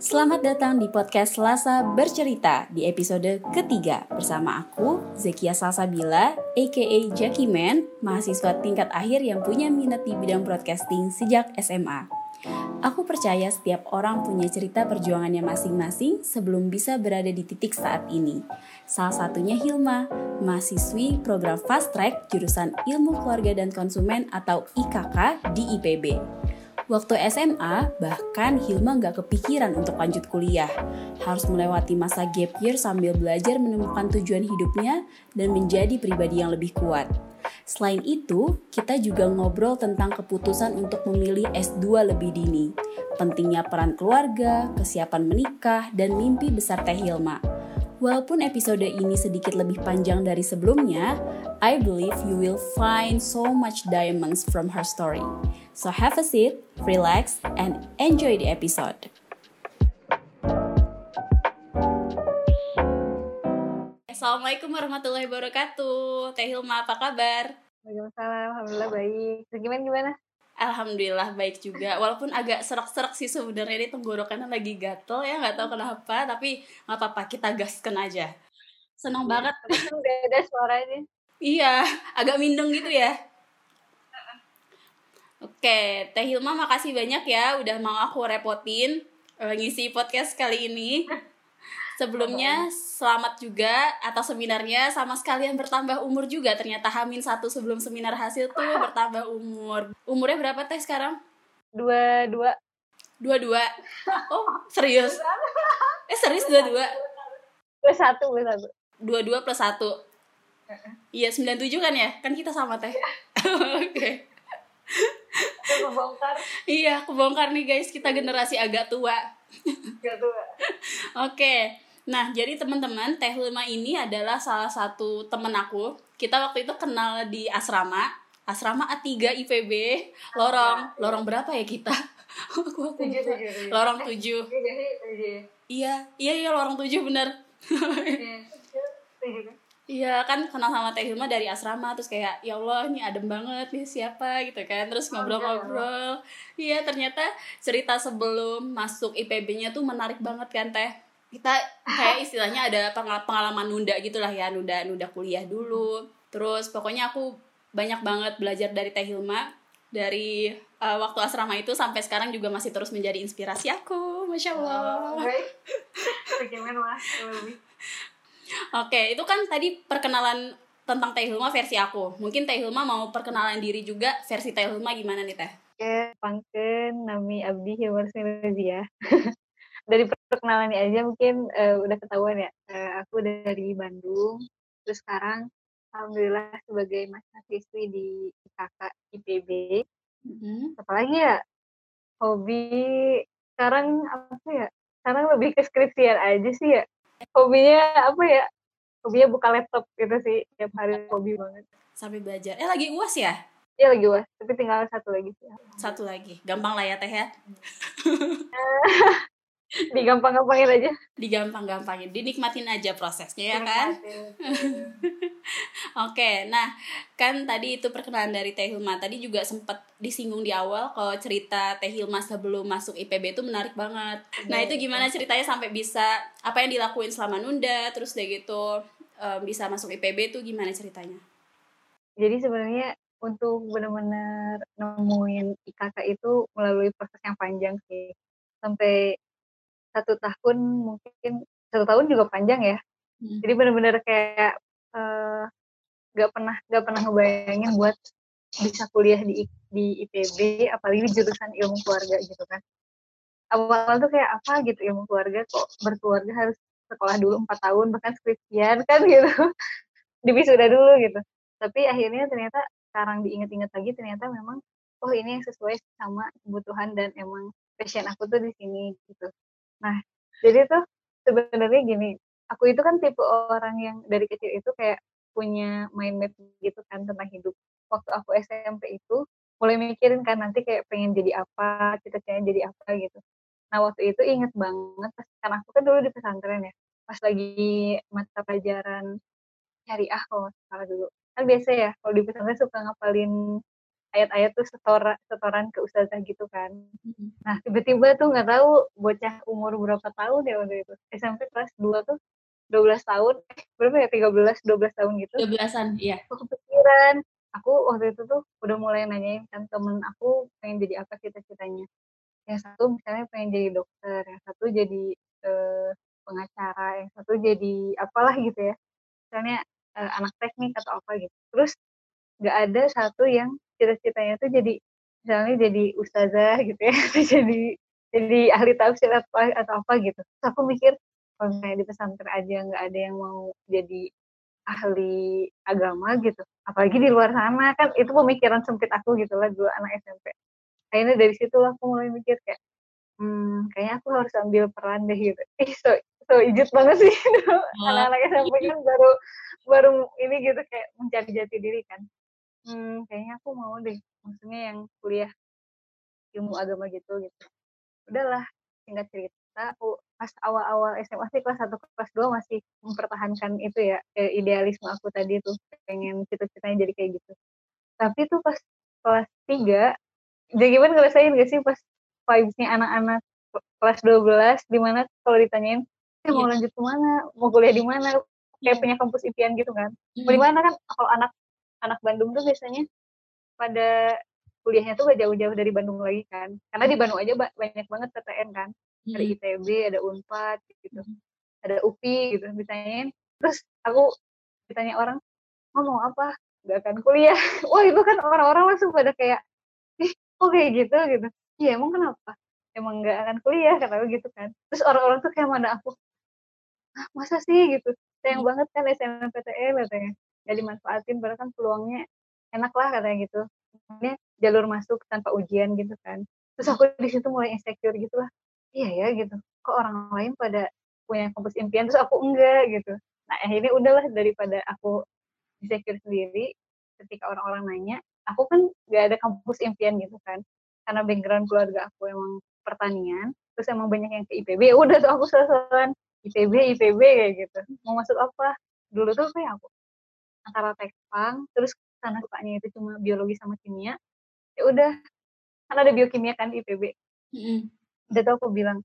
Selamat datang di podcast Selasa Bercerita di episode ketiga bersama aku, Zekia Salsabila, aka Jackie Man, mahasiswa tingkat akhir yang punya minat di bidang broadcasting sejak SMA. Aku percaya setiap orang punya cerita perjuangannya masing-masing sebelum bisa berada di titik saat ini. Salah satunya Hilma, mahasiswi program Fast Track jurusan Ilmu Keluarga dan Konsumen atau IKK di IPB. Waktu SMA, bahkan Hilma nggak kepikiran untuk lanjut kuliah. Harus melewati masa gap year sambil belajar menemukan tujuan hidupnya dan menjadi pribadi yang lebih kuat. Selain itu, kita juga ngobrol tentang keputusan untuk memilih S2 lebih dini. Pentingnya peran keluarga, kesiapan menikah, dan mimpi besar Teh Hilma. Walaupun episode ini sedikit lebih panjang dari sebelumnya, I believe you will find so much diamonds from her story. So have a seat, relax, and enjoy the episode. Assalamualaikum warahmatullahi wabarakatuh. Teh Hilma, apa kabar? Waalaikumsalam, Alhamdulillah baik. Gimana gimana? Alhamdulillah baik juga. Walaupun agak serak-serak sih sebenarnya ini tenggorokannya lagi gatel ya, nggak tahu kenapa. Tapi nggak apa-apa, kita gaskan aja. Senang ya, banget. Kan udah ada suaranya. Iya, agak mindeng gitu ya. Oke, Teh Hilma makasih banyak ya udah mau aku repotin uh, ngisi podcast kali ini. Sebelumnya selamat juga atas seminarnya sama sekalian bertambah umur juga ternyata Hamin satu sebelum seminar hasil tuh bertambah umur. Umurnya berapa teh sekarang? Dua dua. Dua dua. Oh serius? Eh serius dua dua? Plus satu plus satu. Dua dua plus satu. Iya sembilan tujuh kan ya? Kan kita sama teh. Oke. kebongkar. Iya kebongkar nih guys kita generasi agak tua. Agak tua. Oke. Nah, jadi teman-teman, Teh Lima ini adalah salah satu temen aku. Kita waktu itu kenal di asrama, asrama A3 IPB, lorong, lorong berapa ya kita? aku aku tujuh, tujuh, lorong tujuh. Iya, iya iya lorong tujuh bener. Iya kan kenal sama Teh Hilma dari asrama terus kayak ya Allah ini adem banget nih siapa gitu kan terus ngobrol-ngobrol. Iya ternyata cerita sebelum masuk IPB-nya tuh menarik banget kan Teh kita kayak istilahnya ada pengalaman nunda gitulah ya nunda nunda kuliah dulu. Terus pokoknya aku banyak banget belajar dari Teh Hilma dari uh, waktu asrama itu sampai sekarang juga masih terus menjadi inspirasi aku masya Allah. Oh, bagaimana oke itu kan tadi perkenalan tentang Teh Hilma versi aku. Mungkin Teh Hilma mau perkenalan diri juga versi Teh Hilma gimana nih Teh? Oke, pangken nami Abdi Hilmar ya dari perkenalan aja mungkin uh, udah ketahuan ya. Uh, aku dari Bandung, terus sekarang alhamdulillah sebagai mahasiswi di IKK IPB. Mm-hmm. Apalagi ya hobi sekarang apa ya? Sekarang lebih ke skripsian aja sih ya. Hobinya apa ya? Hobinya buka laptop gitu sih. Tiap hari hobi banget. Sampai belajar. Eh lagi uas ya? Iya lagi uas, tapi tinggal satu lagi sih. Satu lagi, gampang lah ya teh ya. digampang-gampangin aja. Digampang-gampangin dinikmatin aja prosesnya ya kan? Oke nah kan tadi itu perkenalan dari Teh Hilma. Tadi juga sempat disinggung di awal kalau cerita Teh Hilma sebelum masuk IPB itu menarik banget. Nah itu gimana ceritanya sampai bisa apa yang dilakuin selama nunda terus deh gitu um, bisa masuk IPB itu gimana ceritanya? Jadi sebenarnya untuk benar-benar nemuin IKK itu melalui proses yang panjang sih. Sampai satu tahun mungkin satu tahun juga panjang ya. Hmm. jadi benar-benar kayak uh, gak pernah gak pernah ngebayangin buat bisa kuliah di di IPB apalagi jurusan ilmu keluarga gitu kan. Awal tuh kayak apa gitu ilmu keluarga kok berkeluarga harus sekolah dulu empat tahun bahkan skripsian kan gitu. Wisuda dulu gitu. Tapi akhirnya ternyata sekarang diinget-inget lagi ternyata memang oh ini yang sesuai sama kebutuhan dan emang passion aku tuh di sini gitu Nah, jadi tuh sebenarnya gini, aku itu kan tipe orang yang dari kecil itu kayak punya mind map gitu kan tentang hidup. Waktu aku SMP itu mulai mikirin kan nanti kayak pengen jadi apa, kita cita jadi apa gitu. Nah waktu itu inget banget pas kan aku kan dulu di pesantren ya, pas lagi mata pelajaran syariah kalau salah dulu. Kan biasa ya kalau di pesantren suka ngapalin ayat-ayat tuh setor setoran ke ustazah gitu kan. Nah, tiba-tiba tuh nggak tahu bocah umur berapa tahun ya waktu itu. SMP kelas 2 tuh 12 tahun, eh berapa ya 13, 12 tahun gitu. 12-an, iya. Aku kepikiran. Aku waktu itu tuh udah mulai nanyain kan temen aku pengen jadi apa cita-citanya. Yang satu misalnya pengen jadi dokter, yang satu jadi eh, pengacara, yang satu jadi apalah gitu ya. Misalnya eh, anak teknik atau apa gitu. Terus nggak ada satu yang cita-citanya tuh jadi misalnya jadi ustazah gitu ya, jadi jadi ahli tafsir apa atau apa gitu. Terus aku mikir kalau misalnya di pesantren aja nggak ada yang mau jadi ahli agama gitu apalagi di luar sana kan itu pemikiran sempit aku gitu lah dua anak SMP akhirnya dari situ aku mulai mikir kayak hmm, kayaknya aku harus ambil peran deh gitu. Eh so so ijut banget sih anak-anak SMP kan baru baru ini gitu kayak mencari jati diri kan hmm, kayaknya aku mau deh maksudnya yang kuliah ilmu agama gitu gitu. Udahlah singkat cerita aku pas awal-awal SMA sih kelas 1 kelas 2 masih mempertahankan itu ya idealisme aku tadi tuh pengen cita-citanya jadi kayak gitu. Tapi tuh pas kelas 3 jadi gimana ngerasain gak sih pas vibes-nya anak-anak kelas 12 di mana kalau ditanyain eh, mau iya. lanjut ke mana mau kuliah di mana? Kayak iya. punya kampus impian gitu kan. Mau di mana kan? Kalau anak anak Bandung tuh biasanya pada kuliahnya tuh gak jauh-jauh dari Bandung lagi kan. Karena di Bandung aja banyak banget PTN kan. Ada hmm. ITB ada Unpad gitu. Hmm. ada UPI gitu ditanyain terus aku ditanya orang mau apa? Gak akan kuliah. Wah itu kan orang-orang langsung pada kayak ih kok kayak gitu? Gitu. Iya emang kenapa? Emang gak akan kuliah kata aku gitu kan. Terus orang-orang tuh kayak mana aku ah masa sih? Gitu. Sayang hmm. banget kan SNMPTN katanya gak dimanfaatin padahal kan peluangnya enak lah katanya gitu. Ini jalur masuk tanpa ujian gitu kan. Terus aku di situ mulai insecure gitu lah. Iya ya gitu. Kok orang lain pada punya kampus impian terus aku enggak gitu. Nah akhirnya udahlah daripada aku insecure sendiri ketika orang-orang nanya aku kan gak ada kampus impian gitu kan. Karena background keluarga aku emang pertanian terus emang banyak yang ke IPB ya udah tuh aku selesai IPB IPB kayak gitu. Mau masuk apa? Dulu tuh kayak aku antara tekpang terus karena sukanya itu cuma biologi sama kimia ya udah kan ada biokimia kan di IPB mm -hmm udah tau aku bilang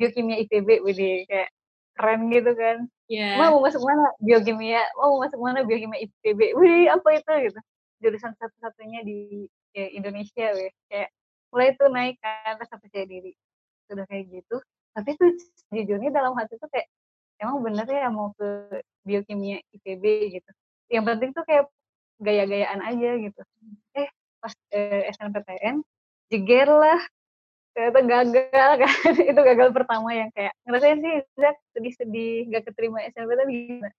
biokimia IPB widi kayak keren gitu kan. Yeah. mau masuk mana biokimia? Mau masuk mana biokimia IPB wih apa itu? Gitu. Jurusan satu-satunya di ya, Indonesia weh. Kayak mulai itu naik kan rasa percaya diri. Sudah kayak gitu. Tapi tuh jujurnya dalam hati tuh kayak emang bener ya mau ke biokimia IPB gitu yang penting tuh kayak gaya-gayaan aja gitu eh pas eh, SNPTN jeger lah ternyata gagal kan itu gagal pertama yang kayak ngerasain sih Zak sedih-sedih gak keterima tapi gimana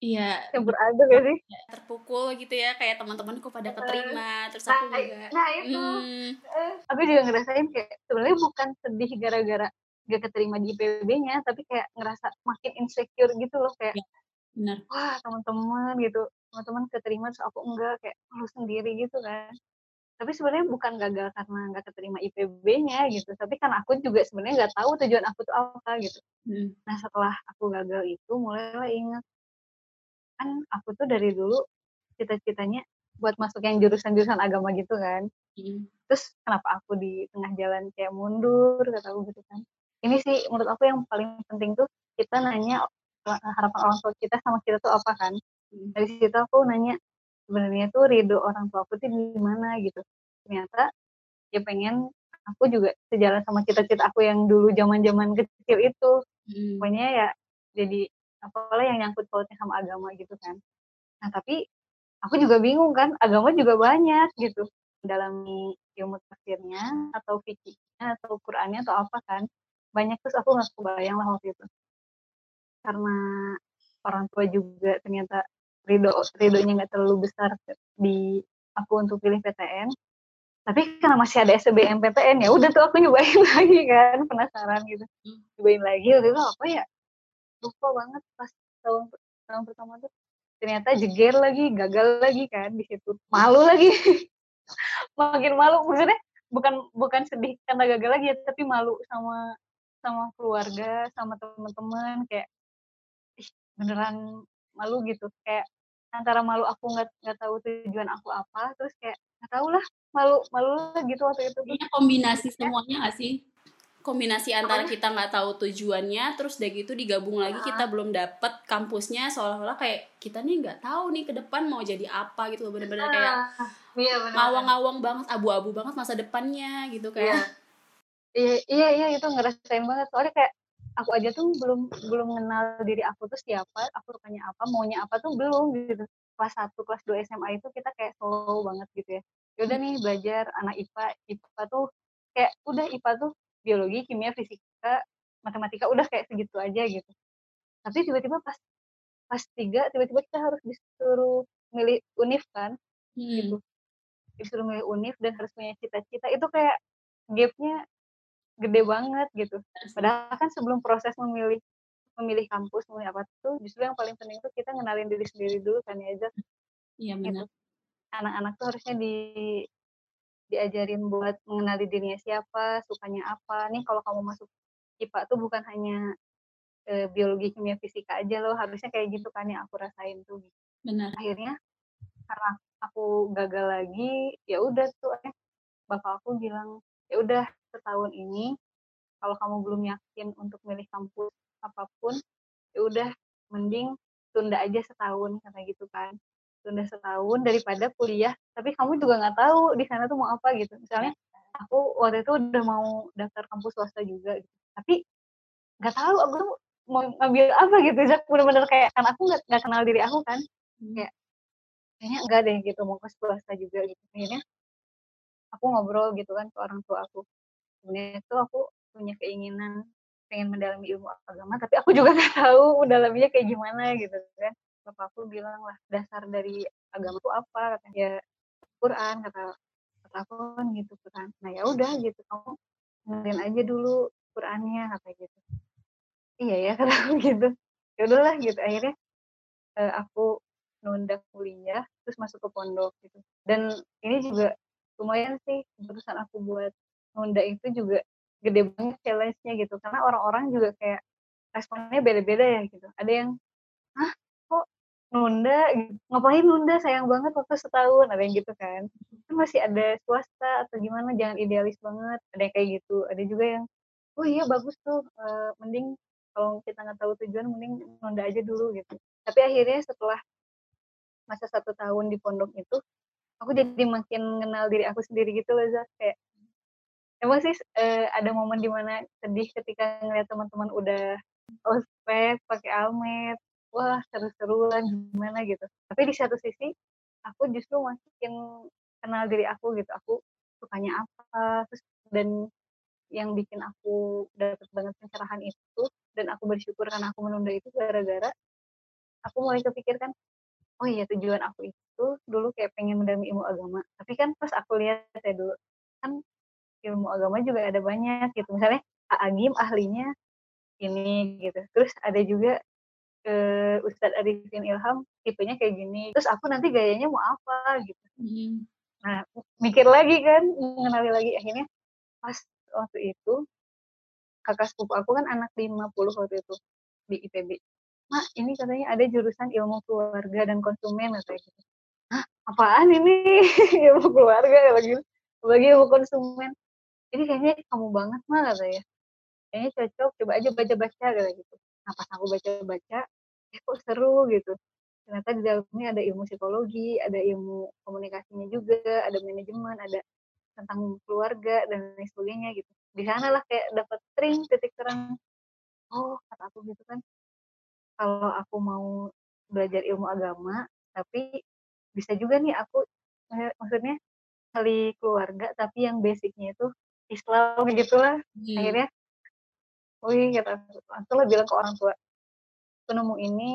Iya. Campur aduk gak sih? Terpukul gitu ya, kayak teman-temanku pada keterima, terus aku nah, juga. Nah itu, hmm. aku juga ngerasain kayak sebenarnya bukan sedih gara-gara gak keterima di IPB-nya, tapi kayak ngerasa makin insecure gitu loh kayak. Ya, benar. Wah teman-teman gitu, teman-teman keterima terus aku enggak kayak lu sendiri gitu kan. Tapi sebenarnya bukan gagal karena nggak keterima IPB-nya gitu. Tapi kan aku juga sebenarnya nggak tahu tujuan aku tuh apa gitu. Hmm. nah setelah aku gagal itu mulailah ingat. Kan aku tuh dari dulu cita-citanya buat masuk yang jurusan-jurusan agama gitu kan. Hmm. terus kenapa aku di tengah jalan kayak mundur kata aku gitu kan. Ini sih menurut aku yang paling penting tuh kita nanya harapan orang tua kita sama kita tuh apa kan? Hmm. dari situ aku nanya sebenarnya tuh ridho orang tua aku tuh di mana gitu. Ternyata ya pengen aku juga sejalan sama cita-cita aku yang dulu zaman-zaman kecil itu. Hmm. pokoknya ya jadi apalah yang nyangkut pautnya sama agama gitu kan. Nah tapi aku juga bingung kan agama juga banyak gitu. Dalam ilmu tafsirnya atau fikihnya atau Qurannya atau apa kan banyak terus aku nggak kebayang lah waktu itu karena orang tua juga ternyata ridho ridhonya nggak terlalu besar di aku untuk pilih PTN tapi karena masih ada SBM PTN ya udah tuh aku nyobain lagi kan penasaran gitu. Hmm. nyobain lagi waktu itu apa ya lupa banget pas tahun tahun pertama tuh ternyata jeger lagi gagal lagi kan di situ. Malu lagi. Makin malu maksudnya bukan bukan sedih karena gagal lagi ya tapi malu sama sama keluarga sama teman-teman kayak beneran malu gitu. Kayak antara malu aku nggak nggak tahu tujuan aku apa terus kayak nggak tahu lah malu malu lah gitu waktu itu Kayaknya kombinasi semuanya gak sih? Kombinasi antara kita nggak tahu tujuannya, terus udah gitu digabung lagi kita belum dapet kampusnya seolah-olah kayak kita nih nggak tahu nih ke depan mau jadi apa gitu bener-bener kayak iya ngawang-ngawang banget, abu-abu banget masa depannya gitu kayak. iya iya iya itu ngerasain banget. Soalnya kayak aku aja tuh belum belum kenal diri aku tuh siapa aku sukanya apa maunya apa tuh belum gitu. Kelas 1, kelas 2 SMA itu kita kayak slow banget gitu ya. Yaudah nih belajar anak IPA IPA tuh kayak udah IPA tuh biologi kimia fisika matematika udah kayak segitu aja gitu. Tapi tiba-tiba pas pas tiga tiba-tiba kita harus disuruh milih univ kan Hmm. gitu. Disuruh milih univ dan harus punya cita-cita itu kayak gapnya gede banget gitu padahal kan sebelum proses memilih memilih kampus memilih apa tuh justru yang paling penting tuh kita ngenalin diri sendiri dulu kan ya Zak. Iya gitu benar. anak-anak tuh harusnya di diajarin buat mengenali dirinya siapa sukanya apa nih kalau kamu masuk IPA tuh bukan hanya eh, biologi kimia fisika aja loh harusnya kayak gitu kan yang aku rasain tuh Benar. akhirnya karena aku gagal lagi ya udah tuh eh, bapak aku bilang ya udah setahun ini kalau kamu belum yakin untuk milih kampus apa pun ya udah mending tunda aja setahun kata gitu kan tunda setahun daripada kuliah tapi kamu juga nggak tahu di sana tuh mau apa gitu misalnya aku waktu itu udah mau daftar kampus swasta juga gitu. tapi nggak tahu aku tuh mau ngambil apa gitu Zak bener-bener kayak kan aku nggak kenal diri aku kan. Kayak, kayaknya enggak deh gitu mau ke swasta juga gitu akhirnya aku ngobrol gitu kan ke orang tua aku. Sebenarnya itu aku punya keinginan pengen mendalami ilmu agama tapi aku juga nggak tahu mendalaminya kayak gimana gitu kan. Bapak aku bilang lah dasar dari agama itu apa? Katanya ya Quran kata kata aku kan gitu kan. Nah ya udah gitu kamu dengerin aja dulu Qurannya kata gitu. Iya ya kata aku gitu. Ya udahlah gitu. Akhirnya eh, aku nunda kuliah terus masuk ke pondok gitu. Dan ini juga lumayan sih keputusan aku buat nunda itu juga gede banget challenge-nya gitu. Karena orang-orang juga kayak responnya beda-beda ya gitu. Ada yang hah kok nunda? Gitu. ngapain nunda? Sayang banget waktu setahun. Ada yang gitu kan. Kan masih ada swasta atau gimana jangan idealis banget. Ada yang kayak gitu. Ada juga yang oh iya bagus tuh eh, mending kalau kita nggak tahu tujuan mending nunda aja dulu gitu. Tapi akhirnya setelah masa satu tahun di pondok itu aku jadi makin kenal diri aku sendiri gitu loh Zak. Kayak emang sih eh, ada momen di mana sedih ketika ngeliat teman-teman udah ospek pakai almet. Wah seru-seruan gimana gitu. Tapi di satu sisi aku justru makin kenal diri aku gitu. Aku sukanya apa terus dan yang bikin aku dapat banget pencerahan itu dan aku bersyukur karena aku menunda itu gara-gara aku mulai kepikirkan oh iya tujuan aku itu dulu kayak pengen mendalami ilmu agama. Tapi kan pas aku lihat ya dulu kan ilmu agama juga ada banyak gitu. Misalnya Agim ahlinya ini gitu. Terus ada juga eh, Ustadz Arifin Ilham tipenya kayak gini. Terus aku nanti gayanya mau apa gitu. Hmm. nah mikir lagi kan mengenali lagi. Akhirnya pas waktu itu kakak sepupu aku kan anak 50 waktu itu di IPB Mak, ini katanya ada jurusan ilmu keluarga dan konsumen katanya gitu. Hah, apaan ini? ilmu keluarga gitu. Bagi ilmu konsumen. Ini kayaknya kamu banget mah katanya. Kayaknya cocok, coba aja baca-baca kayak gitu. Nah, pas aku baca-baca, eh kok seru gitu. Ternyata di dalamnya ada ilmu psikologi, ada ilmu komunikasinya juga, ada manajemen, ada tentang keluarga dan lain sebagainya gitu. Di sana lah kayak dapat tring titik terang. Oh, kata aku gitu kan kalau aku mau belajar ilmu agama tapi bisa juga nih aku eh, maksudnya kali keluarga tapi yang basicnya itu Islam gitu lah Hmm. akhirnya wih kata aku aku lah bilang ke orang tua aku nemu ini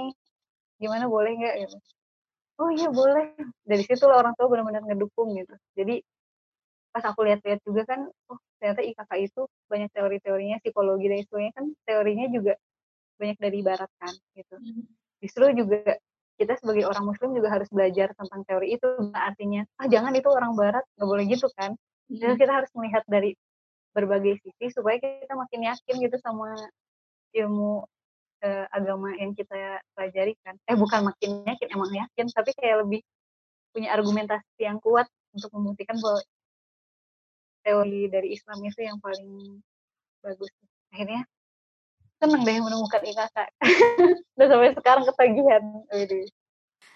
gimana boleh nggak? Gitu. Oh iya boleh. Dari situ lah orang tua benar-benar ngedukung gitu. Jadi pas aku lihat-lihat juga kan oh ternyata IKK itu banyak teori-teorinya psikologi dan sebagainya kan teorinya juga banyak dari barat kan gitu. Hmm. justru juga kita sebagai orang muslim juga harus belajar tentang teori itu artinya ah jangan itu orang barat nggak boleh gitu kan. Jadi Hmm. kita harus melihat dari berbagai sisi supaya kita makin yakin gitu sama ilmu eh, agama yang kita pelajari kan. Eh bukan makin yakin emang yakin tapi kayak lebih punya argumentasi yang kuat untuk membuktikan bahwa teori dari Islam itu yang paling bagus. Akhirnya seneng deh menemukan IKK dan sampai sekarang ketagihan.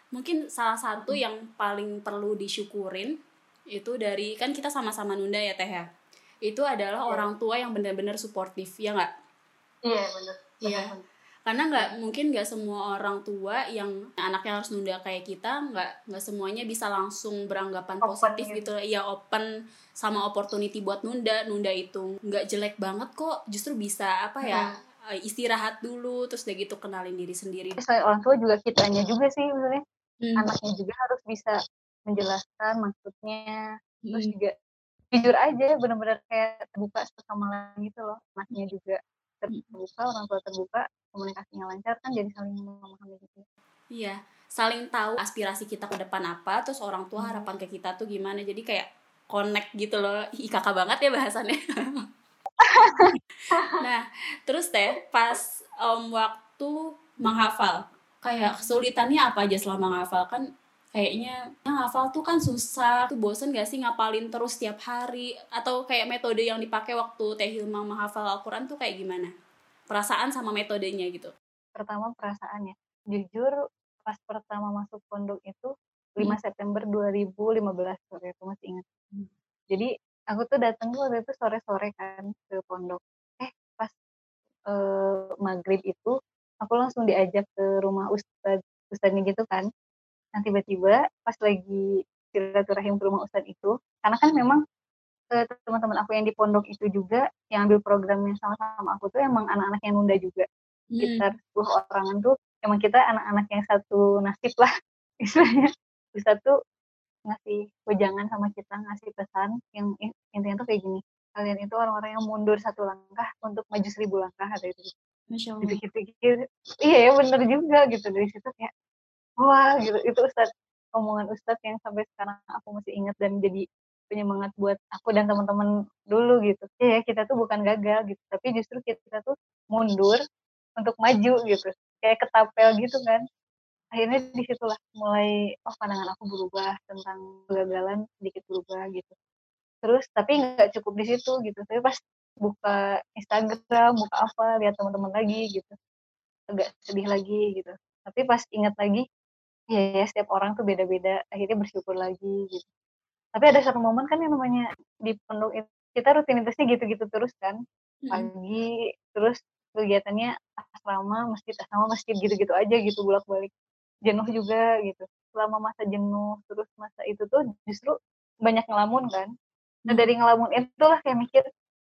Mungkin salah satu yang paling perlu disyukurin itu dari kan kita sama-sama nunda ya teh ya? Itu adalah yeah. orang tua yang benar-benar suportif ya nggak? Iya yeah, benar. Iya. Karena nggak mungkin nggak semua orang tua yang anaknya harus nunda kayak kita nggak nggak semuanya bisa langsung beranggapan open positif gitu. gitu. Ya open sama opportunity buat nunda. Nunda itu nggak jelek banget kok. Justru bisa apa ya hmm. Istirahat dulu terus udah gitu kenalin diri sendiri. Soalnya orang tua juga kitanya juga sih sebenarnya. Hmm. anaknya juga harus bisa menjelaskan maksudnya. Hmm. terus juga jujur aja benar-benar kayak terbuka sama lain gitu loh. Anaknya juga terbuka orang tua terbuka komunikasinya lancar kan jadi saling memahami gitu. Iya saling tahu aspirasi kita ke depan apa terus orang tua hmm. harapan ke kita tuh gimana. Jadi kayak connect gitu loh. IKK banget ya bahasannya nah terus teh pas um, waktu menghafal kayak kesulitannya apa aja selama menghafal? Kan kayaknya yang hafal tuh kan susah tuh bosen gak sih ngapalin terus tiap hari? Atau kayak metode yang dipakai waktu Teh Hilma menghafal Al-Quran tuh kayak gimana? Perasaan sama metodenya gitu. Pertama perasaannya jujur pas pertama masuk pondok itu 5 hmm. September 2015 sore itu masih ingat. Hmm. jadi aku tuh datang tuh waktu itu sore-sore kan ke pondok eh pas eh, maghrib itu aku langsung diajak ke rumah ustadz ustadznya gitu kan Nah tiba-tiba pas lagi silaturahim ke rumah Ustadz itu, karena kan memang eh, teman-teman aku yang di pondok itu juga yang ambil programnya sama-sama aku tuh emang anak-anak yang nunda juga. Hmm. Sekitar 10 orangan tuh emang kita anak-anak yang satu nasib lah istilahnya. Ustadz tuh ngasih wejangan sama kita, ngasih pesan yang intinya tuh kayak gini. Kalian itu orang-orang yang mundur satu langkah untuk maju seribu langkah ada itu. Masya Allah. Dipikir-pikir, iya ya bener juga gitu dari situ kayak wah gitu itu Ustadz omongan Ustadz yang sampai sekarang aku masih ingat dan jadi penyemangat buat aku dan teman-teman dulu gitu ya kita tuh bukan gagal gitu tapi justru kita tuh mundur untuk maju gitu kayak ketapel gitu kan akhirnya di situlah mulai oh pandangan aku berubah tentang kegagalan sedikit berubah gitu. Terus tapi nggak cukup di situ gitu. Tapi pas buka Instagram buka apa lihat teman-teman lagi gitu. Agak sedih lagi gitu. Tapi pas ingat lagi Iya ya, setiap orang tuh beda-beda, akhirnya bersyukur lagi gitu. Tapi ada satu momen kan yang namanya di pondok itu, kita rutinitasnya gitu-gitu terus kan, pagi, terus kegiatannya asrama, masjid, asrama, masjid, gitu-gitu aja gitu bolak-balik. Jenuh juga gitu. Selama masa jenuh, terus masa itu tuh justru banyak ngelamun kan. Nah dari ngelamun itulah kayak mikir,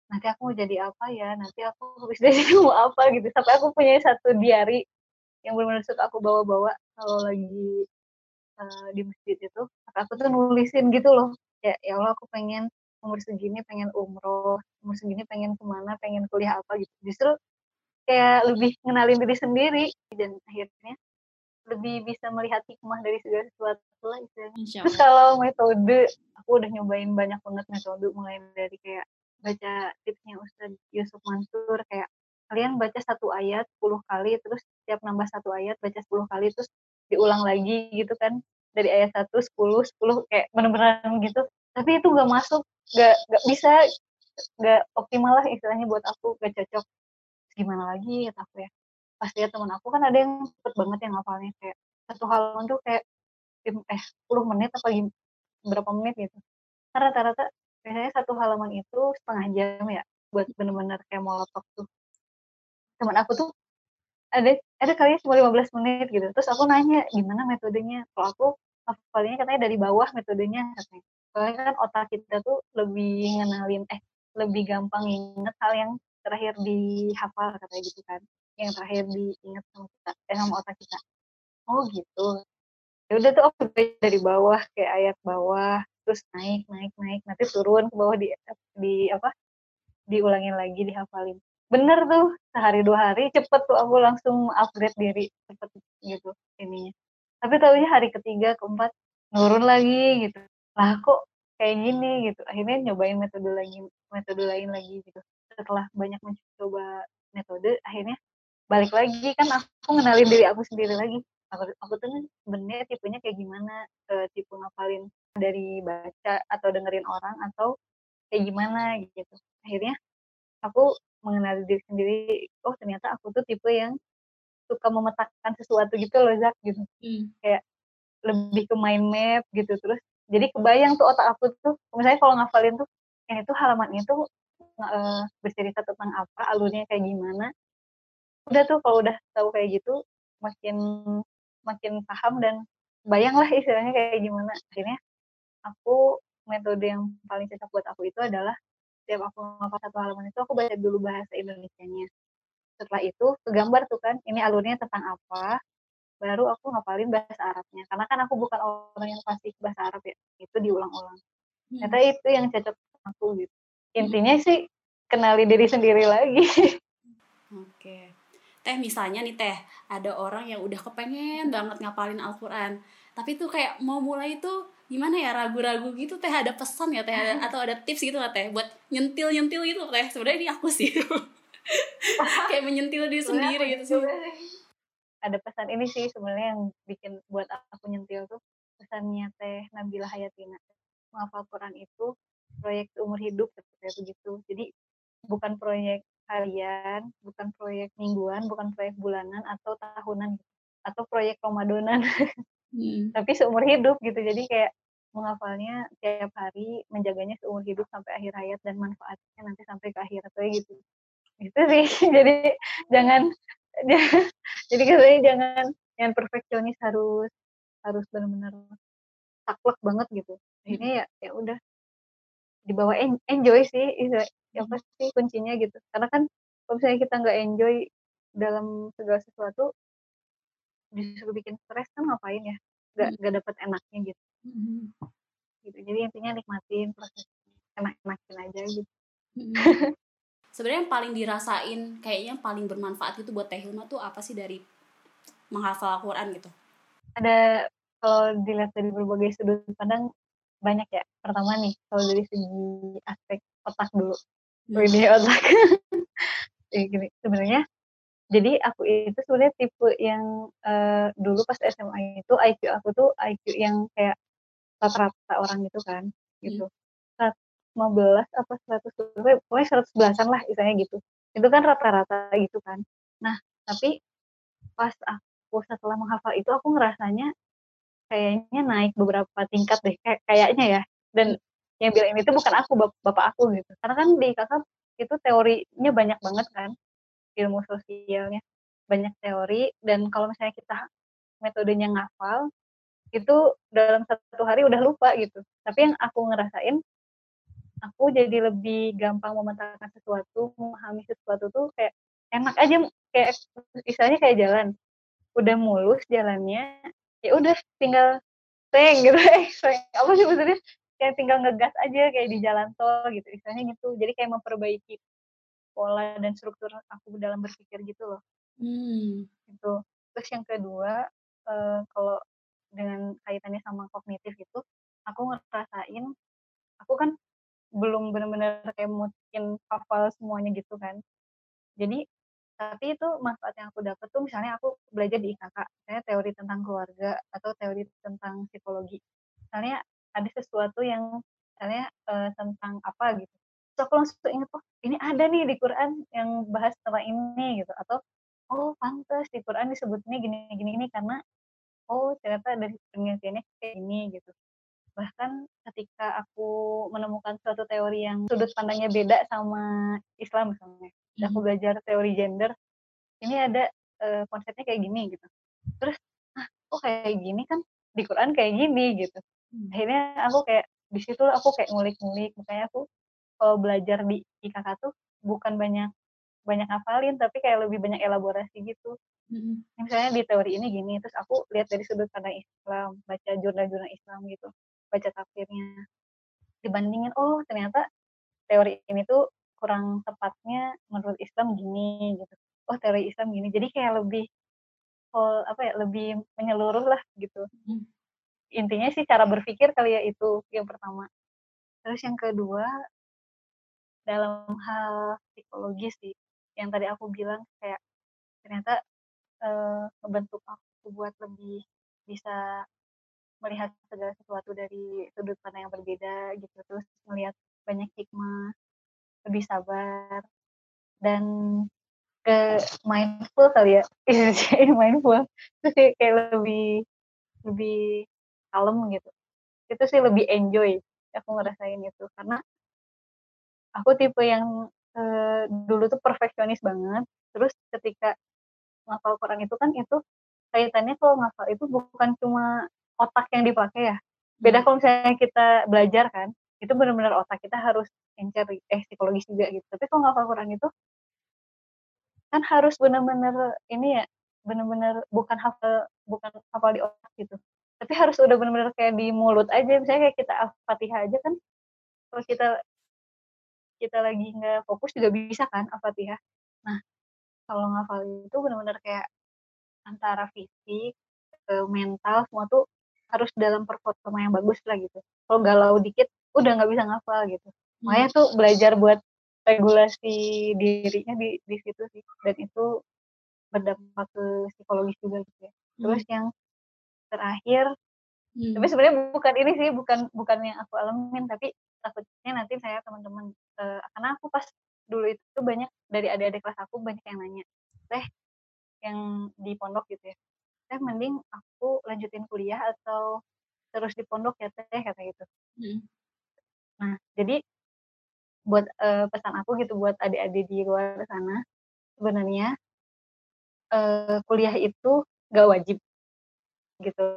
nanti aku mau jadi apa ya, nanti aku habis dari sini mau apa gitu. Sampai aku punya satu diary yang benar-benar suka aku bawa-bawa kalau lagi uh, di masjid itu aku tuh nulisin gitu loh ya ya Allah aku pengen umur segini pengen umroh umur segini pengen ke mana pengen kuliah apa gitu justru kayak lebih ngenalin diri sendiri dan akhirnya lebih bisa melihat hikmah dari segala sesuatu lah istilahnya. Terus kalau metode, aku udah nyobain banyak banget metode mulai dari kayak baca tipsnya Ustadz Yusuf Mansur kayak kalian baca satu ayat 10 kali terus setiap nambah satu ayat baca 10 kali terus diulang lagi gitu kan dari ayat 1 10 10 kayak bener-bener gitu. Tapi itu gak masuk gak gak bisa gak optimal lah istilahnya buat aku gak cocok. Gimana lagi kata aku ya pas lihat teman aku kan ada yang cepet banget yang ngapalnya kayak satu halaman tuh kayak eh 10 menit apa berapa menit gitu. Karena rata-rata biasanya satu halaman itu setengah jam ya buat bener-bener kayak molotok tuh. Teman aku tuh ada ada kali cuma 15 menit gitu. Terus aku nanya gimana metodenya? Kalau aku hafalnya katanya dari bawah metodenya katanya. Soalnya kan otak kita tuh lebih ngenalin eh lebih gampang inget hal yang terakhir dihafal katanya gitu kan yang terakhir diingat sama kita eh, sama otak kita. Oh gitu. Ya udah tuh aku dari bawah kayak ayat bawah terus naik naik naik nanti turun ke bawah di di apa diulangin lagi dihafalin. Bener tuh sehari dua hari cepet tuh aku langsung upgrade diri cepet gitu ininya. Tapi tahunya hari ketiga keempat nurun lagi gitu. Lah kok kayak gini gitu. Akhirnya nyobain metode lagi metode lain lagi gitu. Setelah banyak mencoba metode akhirnya balik lagi kan aku ngenalin diri aku sendiri lagi. Aku, aku tuh sebenarnya tipenya kayak gimana? E, tipe ngapalin dari baca atau dengerin orang atau kayak gimana gitu. Akhirnya aku mengenal diri sendiri oh ternyata aku tuh tipe yang suka memetakan sesuatu gitu loh Zak gitu. Hmm. kayak lebih ke mind map gitu terus jadi kebayang tuh otak aku tuh misalnya kalau ngafalin tuh ini tuh halaman itu uh, bercerita tentang apa alurnya kayak gimana udah tuh kalau udah tahu kayak gitu makin makin paham dan bayang lah istilahnya kayak gimana akhirnya aku metode yang paling cocok buat aku itu adalah setiap aku ngapal satu halaman itu aku baca dulu bahasa Indonesia-nya. Setelah itu kegambar tuh kan ini alurnya tentang apa, baru aku ngapalin bahasa Arabnya. Karena kan aku bukan orang yang pasti bahasa Arab ya, itu diulang-ulang. Hmm. Ternyata itu yang cocok aku gitu. Intinya sih kenali diri sendiri lagi. Oke. Teh misalnya nih teh, ada orang yang udah kepengen banget ngapalin Al-Quran. Tapi tuh kayak mau mulai tuh gimana ya ragu-ragu gitu teh? Ada pesan ya teh? Ada, atau ada tips gitu nggak teh? Buat nyentil nyentil gitu teh? Sebenarnya ini aku sih. Kayak menyentil diri sendiri gitu sih. ada pesan ini sih sebenarnya yang bikin buat aku nyentil tuh pesannya teh Nabila Hayatina. Menghafal Quran itu proyek umur hidup seperti itu gitu. Jadi bukan proyek harian bukan proyek mingguan bukan proyek bulanan atau tahunan atau proyek Ramadanan hmm. tapi seumur hidup gitu jadi kayak menghafalnya tiap hari menjaganya seumur hidup sampai akhir hayat dan manfaatnya nanti sampai ke akhirat kayak gitu. Itu sih jadi jangan jadi katanya jangan yang perfeksionis harus harus benar-benar taklek banget gitu. Akhirnya ya ya udah dibawa enjoy sih itu ya pasti kuncinya gitu. Karena kan kalau misalnya kita nggak enjoy dalam segala sesuatu disuruh bikin stres kan ngapain ya? Nggak hmm. nggak dapat enaknya gitu. Hmm. gitu. Jadi intinya nikmatin proses enak-enakin aja gitu. Hmm. sebenarnya yang paling dirasain kayaknya paling bermanfaat itu buat Teh Hilma tuh apa sih dari menghafal Al-Quran gitu? Ada kalau dilihat dari berbagai sudut pandang banyak ya. Pertama nih kalau dari segi aspek otak dulu hmm. ini otak ya gini. Sebenarnya jadi aku itu sebenarnya tipe yang uh, dulu pas SMA itu IQ aku tuh IQ yang kayak rata-rata orang gitu kan gitu. Lima belas apa seratus pokoknya seratus belasan lah misalnya gitu. Itu kan rata-rata gitu kan. Nah tapi pas aku setelah menghafal itu aku ngerasanya kayaknya naik beberapa tingkat deh kayak kayaknya ya. Dan yang bilang ini tuh bukan aku bapak aku gitu. Karena kan di kakak itu teorinya banyak banget kan ilmu sosialnya. Banyak teori dan kalau misalnya kita metodenya ngafal itu dalam satu hari udah lupa gitu. Tapi yang aku ngerasain aku jadi lebih gampang memetakan sesuatu memahami sesuatu tuh kayak enak aja kayak istilahnya kayak jalan. Udah mulus jalannya ya udah tinggal seng gitu eh apa sih maksudnya kayak tinggal ngegas aja kayak di jalan tol gitu istilahnya gitu jadi kayak memperbaiki pola dan struktur aku dalam berpikir gitu loh. Hmm. Itu. Terus yang kedua, uh, kalau dengan kaitannya sama kognitif itu, aku ngerasain, aku kan belum benar-benar kayak mungkin hafal semuanya gitu kan. Jadi tapi itu manfaat yang aku dapat tuh misalnya aku belajar di IKK, misalnya teori tentang keluarga atau teori tentang psikologi. Misalnya ada sesuatu yang misalnya uh, tentang apa gitu. Terus aku langsung inget oh ini ada nih di Quran yang bahas tentang ini gitu. Atau oh pantas di Quran disebutnya gini gini ini karena oh ternyata dari penelitiannya kayak ini gitu. Bahkan ketika aku menemukan suatu teori yang sudut pandangnya beda sama Islam misalnya hmm. aku belajar teori gender ini ada uh, konsepnya kayak gini gitu. Terus ah oh kayak gini kan? Di Quran kayak gini gitu. hmm. Akhirnya aku kayak di situ aku kayak ngulik-ngulik. Makanya aku kalau belajar di IKK tuh bukan banyak banyak hafalin tapi kayak lebih banyak elaborasi gitu. Mm-hmm. misalnya di teori ini gini terus aku lihat dari sudut pandang Islam baca jurnal-jurnal Islam gitu baca tafsirnya. Dibandingin oh ternyata teori ini tuh kurang tepatnya menurut Islam gini gitu. Oh teori Islam gini. Jadi kayak lebih oh, apa ya lebih menyeluruh lah gitu. Mm. Intinya sih cara berpikir kali ya itu yang pertama. Terus yang kedua dalam hal psikologi sih yang tadi aku bilang kayak ternyata uh, ngebentuk aku buat lebih bisa melihat segala sesuatu dari sudut pandang yang berbeda gitu. Terus melihat banyak hikmah lebih sabar dan ke mindful kali ya. Iya mindful. Sih kayak lebih lebih kalem gitu. Itu sih lebih enjoy aku ngerasain itu karena aku tipe yang uh, dulu tuh perfeksionis banget terus ketika ngafal Quran itu kan itu kaitannya kalau ngafal itu bukan cuma otak yang dipakai ya. Beda hmm. kalau misalnya kita belajar kan itu benar-benar otak kita harus encer eh psikologis juga gitu. Tapi kalau ngafal Quran itu kan harus benar-benar ini ya benar-benar bukan hafal bukan hafal di otak gitu tapi harus udah benar-benar kayak di mulut aja misalnya kayak kita al-fatihah aja kan kalau kita kita lagi nggak fokus juga bisa kan al-fatihah nah kalau ngafal itu benar-benar kayak antara fisik mental semua tuh harus dalam performa yang bagus lah gitu. Kalau galau dikit udah nggak bisa ngafal gitu. Makanya tuh belajar buat regulasi dirinya di di situ sih. Dan itu berdampak ke psikologis juga gitu ya. Terus hmm. yang terakhir hmm. tapi sebenarnya bukan ini sih bukan bukan yang aku alamin tapi takutnya nanti saya teman-teman uh, karena aku pas dulu itu banyak dari adik-adik kelas aku banyak yang nanya teh yang di pondok gitu ya teh mending aku lanjutin kuliah atau terus di pondok ya teh kata gitu hmm. nah jadi buat uh, pesan aku gitu buat adik-adik di luar sana sebenarnya uh, kuliah itu gak wajib gitu.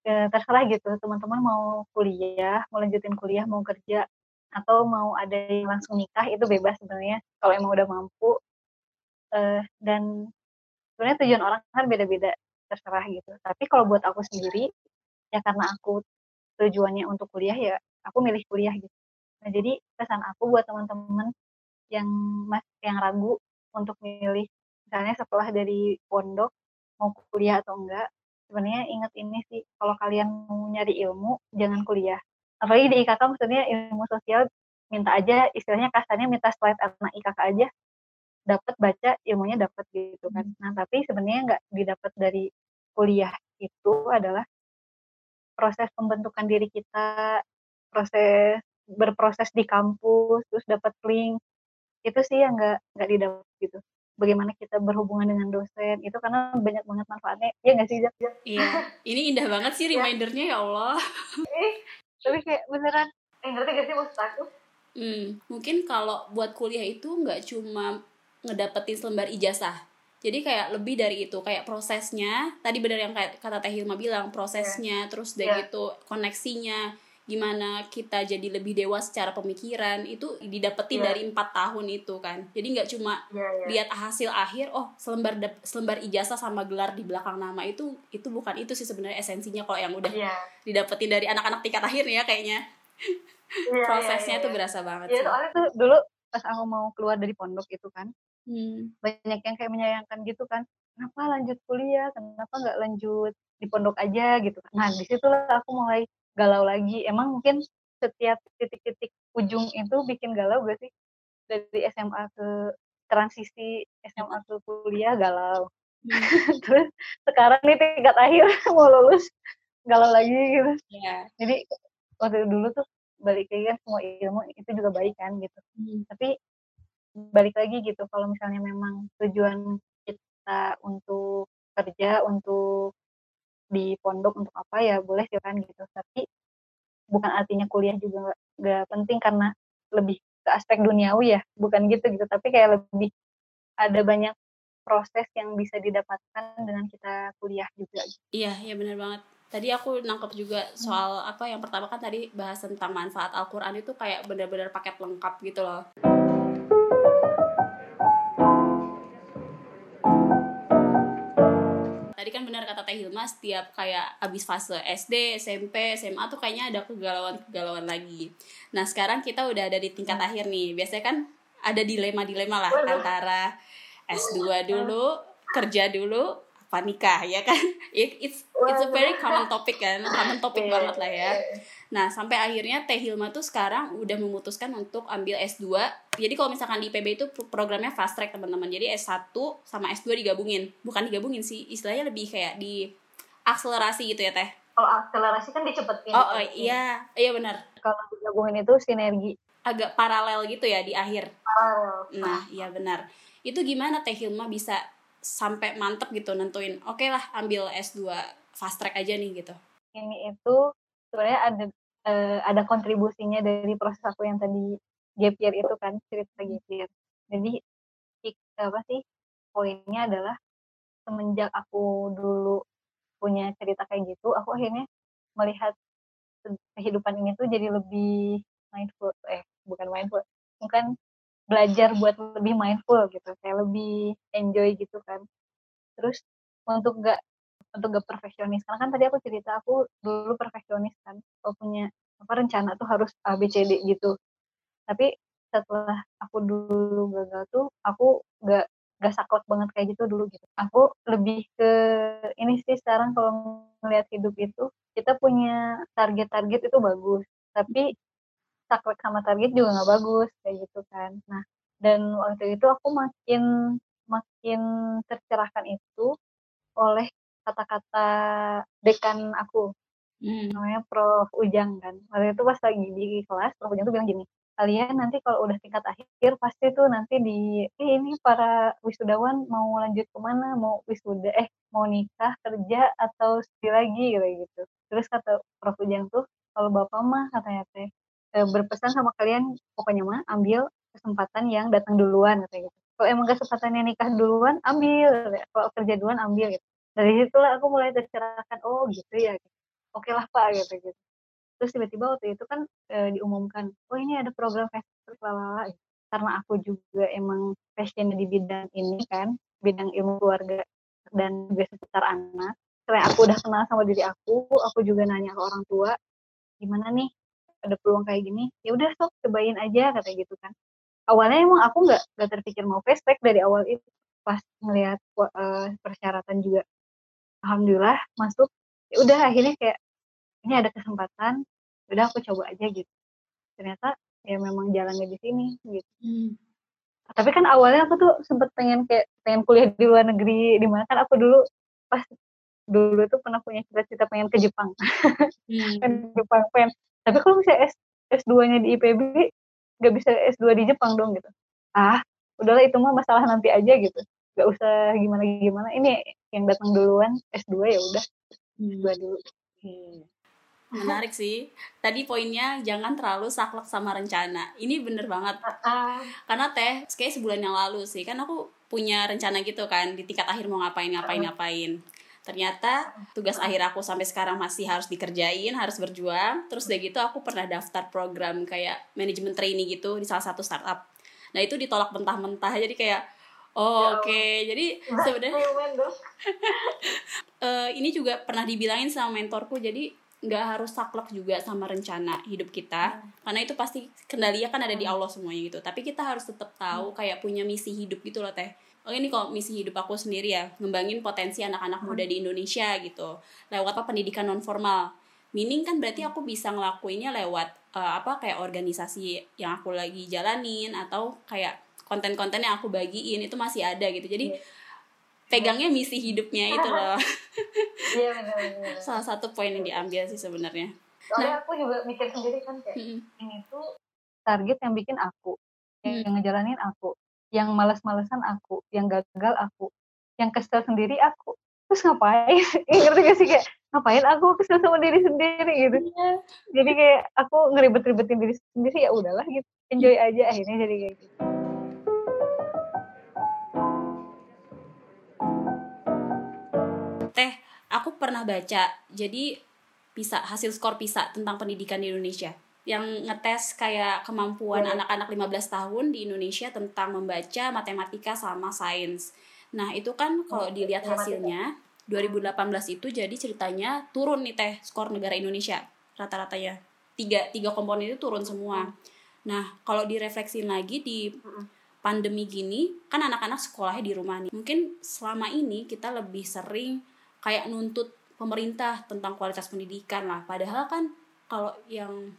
Ya, terserah gitu teman-teman mau kuliah mau lanjutin kuliah mau kerja atau mau ada yang langsung nikah itu bebas sebenarnya kalau emang udah mampu. Uh, dan sebenarnya tujuan orang kan beda-beda terserah gitu. Tapi kalau buat aku sendiri ya karena aku tujuannya untuk kuliah ya aku milih kuliah gitu. Nah jadi pesan aku buat teman-teman yang mas yang ragu untuk milih misalnya setelah dari pondok mau kuliah atau enggak sebenarnya ingat ini sih kalau kalian mau nyari ilmu jangan kuliah. Apalagi di IKK maksudnya ilmu sosial minta aja istilahnya kasarnya minta slide anak IKK aja. Dapat baca ilmunya dapat gitu kan. Hmm. nah tapi sebenarnya nggak didapat dari kuliah itu adalah proses pembentukan diri kita proses berproses di kampus terus dapat link. Itu sih yang nggak nggak didapat gitu bagaimana kita berhubungan dengan dosen itu karena banyak banget manfaatnya ya nggak sih Zak? iya ini indah banget sih iya. remindernya ya Allah eh, tapi kayak beneran eh ngerti gak sih maksud aku hmm, mungkin kalau buat kuliah itu nggak cuma ngedapetin selembar ijazah jadi kayak lebih dari itu kayak prosesnya tadi benar yang kata Teh Hilma bilang prosesnya yeah. terus dari yeah. gitu koneksinya gimana kita jadi lebih dewasa secara pemikiran itu didapetin yeah. dari empat tahun itu kan jadi nggak cuma yeah, yeah. lihat hasil akhir oh selembar selembar ijazah sama gelar di belakang nama itu itu bukan itu sih sebenarnya esensinya kalau yang udah yeah. didapetin dari anak-anak tingkat akhir ya kayaknya yeah, iya, prosesnya yeah, yeah, yeah. berasa banget yeah, soalnya tuh dulu pas aku mau keluar dari pondok itu kan hmm. banyak yang kayak menyayangkan gitu kan kenapa lanjut kuliah kenapa nggak lanjut di pondok aja gitu kan. nah di situlah aku mulai galau lagi emang mungkin setiap titik-titik ujung itu bikin galau gak sih dari SMA ke transisi SMA ke kuliah galau hmm. terus sekarang nih tingkat akhir mau lulus galau lagi gitu yeah. jadi waktu dulu tuh balik lagi kan semua ilmu itu juga baik kan gitu hmm. tapi balik lagi gitu kalau misalnya memang tujuan kita untuk kerja untuk di pondok untuk apa ya boleh sih kan gitu tapi bukan artinya kuliah juga gak penting karena lebih ke aspek duniawi ya bukan gitu gitu tapi kayak lebih ada banyak proses yang bisa didapatkan dengan kita kuliah juga iya iya benar banget tadi aku nangkep juga hmm. soal hmm. apa yang pertama kan tadi bahas tentang manfaat Al-Quran itu kayak benar-benar paket lengkap gitu loh tadi kan benar kata Teh Hilma setiap kayak abis fase SD, SMP, SMA tuh kayaknya ada kegalauan-kegalauan lagi. Nah sekarang kita udah ada di tingkat akhir nih. Biasanya kan ada dilema-dilema lah antara S2 dulu, kerja dulu, apa nikah ya kan? It, it's it's a very common topic kan, common topic iya, banget lah ya. Iya. Nah, sampai akhirnya Teh Hilma tuh sekarang udah memutuskan untuk ambil S2. Jadi kalau misalkan di IPB itu programnya fast track, teman-teman. Jadi S1 sama S2 digabungin. Bukan digabungin sih, istilahnya lebih kayak di akselerasi gitu ya, Teh. kalau akselerasi kan dicepetin oh, oh iya iya benar kalau digabungin itu sinergi agak paralel gitu ya di akhir paralel nah iya benar itu gimana teh Hilma bisa sampai mantep gitu nentuin oke okay lah ambil S2 fast track aja nih gitu. Ini itu sebenarnya ada uh, ada kontribusinya dari proses aku yang tadi gap year itu kan cerita gap year. Jadi apa sih poinnya adalah semenjak aku dulu punya cerita kayak gitu aku akhirnya melihat kehidupan ini tuh jadi lebih mindful eh bukan mindful bukan belajar buat lebih mindful gitu kayak lebih enjoy gitu kan. Terus untuk gak untuk gak perfeksionis karena kan tadi aku cerita aku dulu perfeksionis kan kalau punya apa rencana tuh harus A B C D gitu. Tapi setelah aku dulu gagal tuh aku gak gak saklek banget kayak gitu dulu gitu. Aku lebih ke ini sih sekarang kalau ngelihat hidup itu kita punya target-target itu bagus tapi saklek sama target juga nggak bagus kayak gitu kan. Nah dan waktu itu aku makin makin tercerahkan itu oleh kata-kata dekan aku hmm. namanya Prof. Ujang kan. Waktu itu pas lagi di kelas Prof. Ujang tuh bilang gini kalian nanti kalau udah tingkat akhir pasti tuh nanti di eh, ini para wisudawan mau lanjut ke mana mau wisuda eh mau nikah kerja atau studi lagi? Kayak gitu. Terus kata Prof. Ujang tuh kalau bapak mah katanya teh e, berpesan sama kalian pokoknya mah ambil kesempatan yang datang duluan kayak gitu. Kalau emang kesempatannya nikah duluan ambil kalau kerja duluan ambil gitu. Dari situlah aku mulai tercerahkan oh gitu ya oke okay lah pak gitu gitu. Terus tiba-tiba waktu itu kan e, diumumkan oh ini ada program festival lalala karena aku juga emang passion di bidang ini kan bidang ilmu keluarga dan juga seputar anak. Karena aku udah kenal sama diri aku aku juga nanya ke orang tua gimana nih ada peluang kayak gini ya udah sok cobain aja kata gitu kan. Awalnya emang aku nggak nggak terpikir mau fast track dari awal itu pas ngelihat uh, persyaratan juga. Alhamdulillah masuk ya udah akhirnya kayak ini ada kesempatan ya udah aku coba aja gitu. Ternyata ya memang jalannya di sini gitu. Hmm. tapi kan awalnya aku tuh sempet pengen kayak pengen kuliah di luar negeri di mana kan aku dulu pas dulu tuh pernah punya cita-cita pengen ke Jepang. Hmm. kan Jepang pengen tapi kalau misalnya S S2-nya di IPB gak bisa S2 di Jepang dong gitu. Ah udahlah itu mah masalah nanti aja gitu. Gak usah gimana gimana ini yang datang duluan S2 ya udah hmm. dulu. Hmm. menarik sih. Tadi poinnya jangan terlalu saklek sama rencana. Ini bener banget. Karena teh kayak sebulan yang lalu sih. Kan aku punya rencana gitu kan di tingkat akhir mau ngapain ngapain ngapain ternyata tugas akhir aku sampai sekarang masih harus dikerjain harus berjuang terus udah gitu aku pernah daftar program kayak manajemen training gitu di salah satu startup nah itu ditolak mentah-mentah jadi kayak Oh, Oke, okay. jadi sebenarnya uh, ini juga pernah dibilangin sama mentorku. Jadi nggak harus saklek juga sama rencana hidup kita, hmm. karena itu pasti kendalinya kan ada di hmm. Allah semuanya gitu. Tapi kita harus tetap tahu hmm. kayak punya misi hidup gitu loh teh. Oke ini kok misi hidup aku sendiri ya, ngembangin potensi anak-anak muda di Indonesia gitu. Lewat apa pendidikan non formal. Meaning kan berarti aku bisa ngelakuinnya lewat uh, apa kayak organisasi yang aku lagi jalanin atau kayak konten-konten yang aku bagiin itu masih ada gitu jadi yeah. pegangnya misi hidupnya itu loh iya benar salah satu poin yang diambil sih sebenarnya soalnya nah, aku juga mikir sendiri kan kayak mm ini tuh target yang bikin aku yang, mm. yang ngejalanin aku yang malas-malesan aku yang gagal aku yang kesel sendiri aku. Terus ngapain? Ngerti gak sih? Kayak ngapain aku kesel sama diri sendiri? gitu. Yeah. jadi kayak aku ngeribet-ribetin diri sendiri ya udahlah gitu. Enjoy aja akhirnya jadi kayak gitu. Teh aku pernah baca jadi bisa hasil skor PISA tentang pendidikan di Indonesia yang ngetes kayak kemampuan anak-anak 15 tahun di Indonesia tentang membaca matematika sama sains. Nah, itu kan kalau dilihat hasilnya 2018 itu jadi ceritanya turun nih teh skor negara Indonesia rata-ratanya. Tiga, tiga komponen itu turun semua. Nah, kalau direfleksiin lagi di pandemi gini, kan anak-anak sekolahnya di rumah nih. Mungkin selama ini kita lebih sering kayak nuntut pemerintah tentang kualitas pendidikan lah padahal kan kalau yang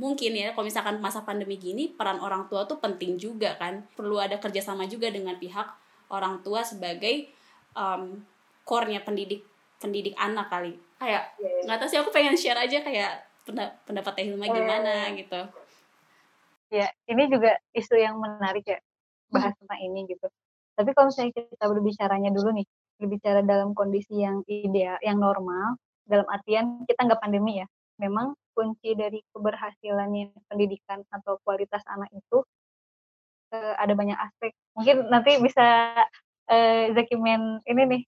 mungkin ya kalau misalkan masa pandemi gini peran orang tua tuh penting juga kan perlu ada kerjasama juga dengan pihak orang tua sebagai um, core-nya pendidik pendidik anak kali kayak iya, iya. nggak yeah. tahu sih aku pengen share aja kayak pendapat Hilma uh, gimana gitu ya ini juga isu yang menarik ya bahas hmm. tentang ini gitu tapi kalau misalnya kita berbicaranya dulu nih berbicara dalam kondisi yang ideal yang normal dalam artian kita nggak pandemi ya memang kunci dari keberhasilannya pendidikan atau kualitas anak itu uh, ada banyak aspek mungkin nanti bisa uh, Zaki Men ini nih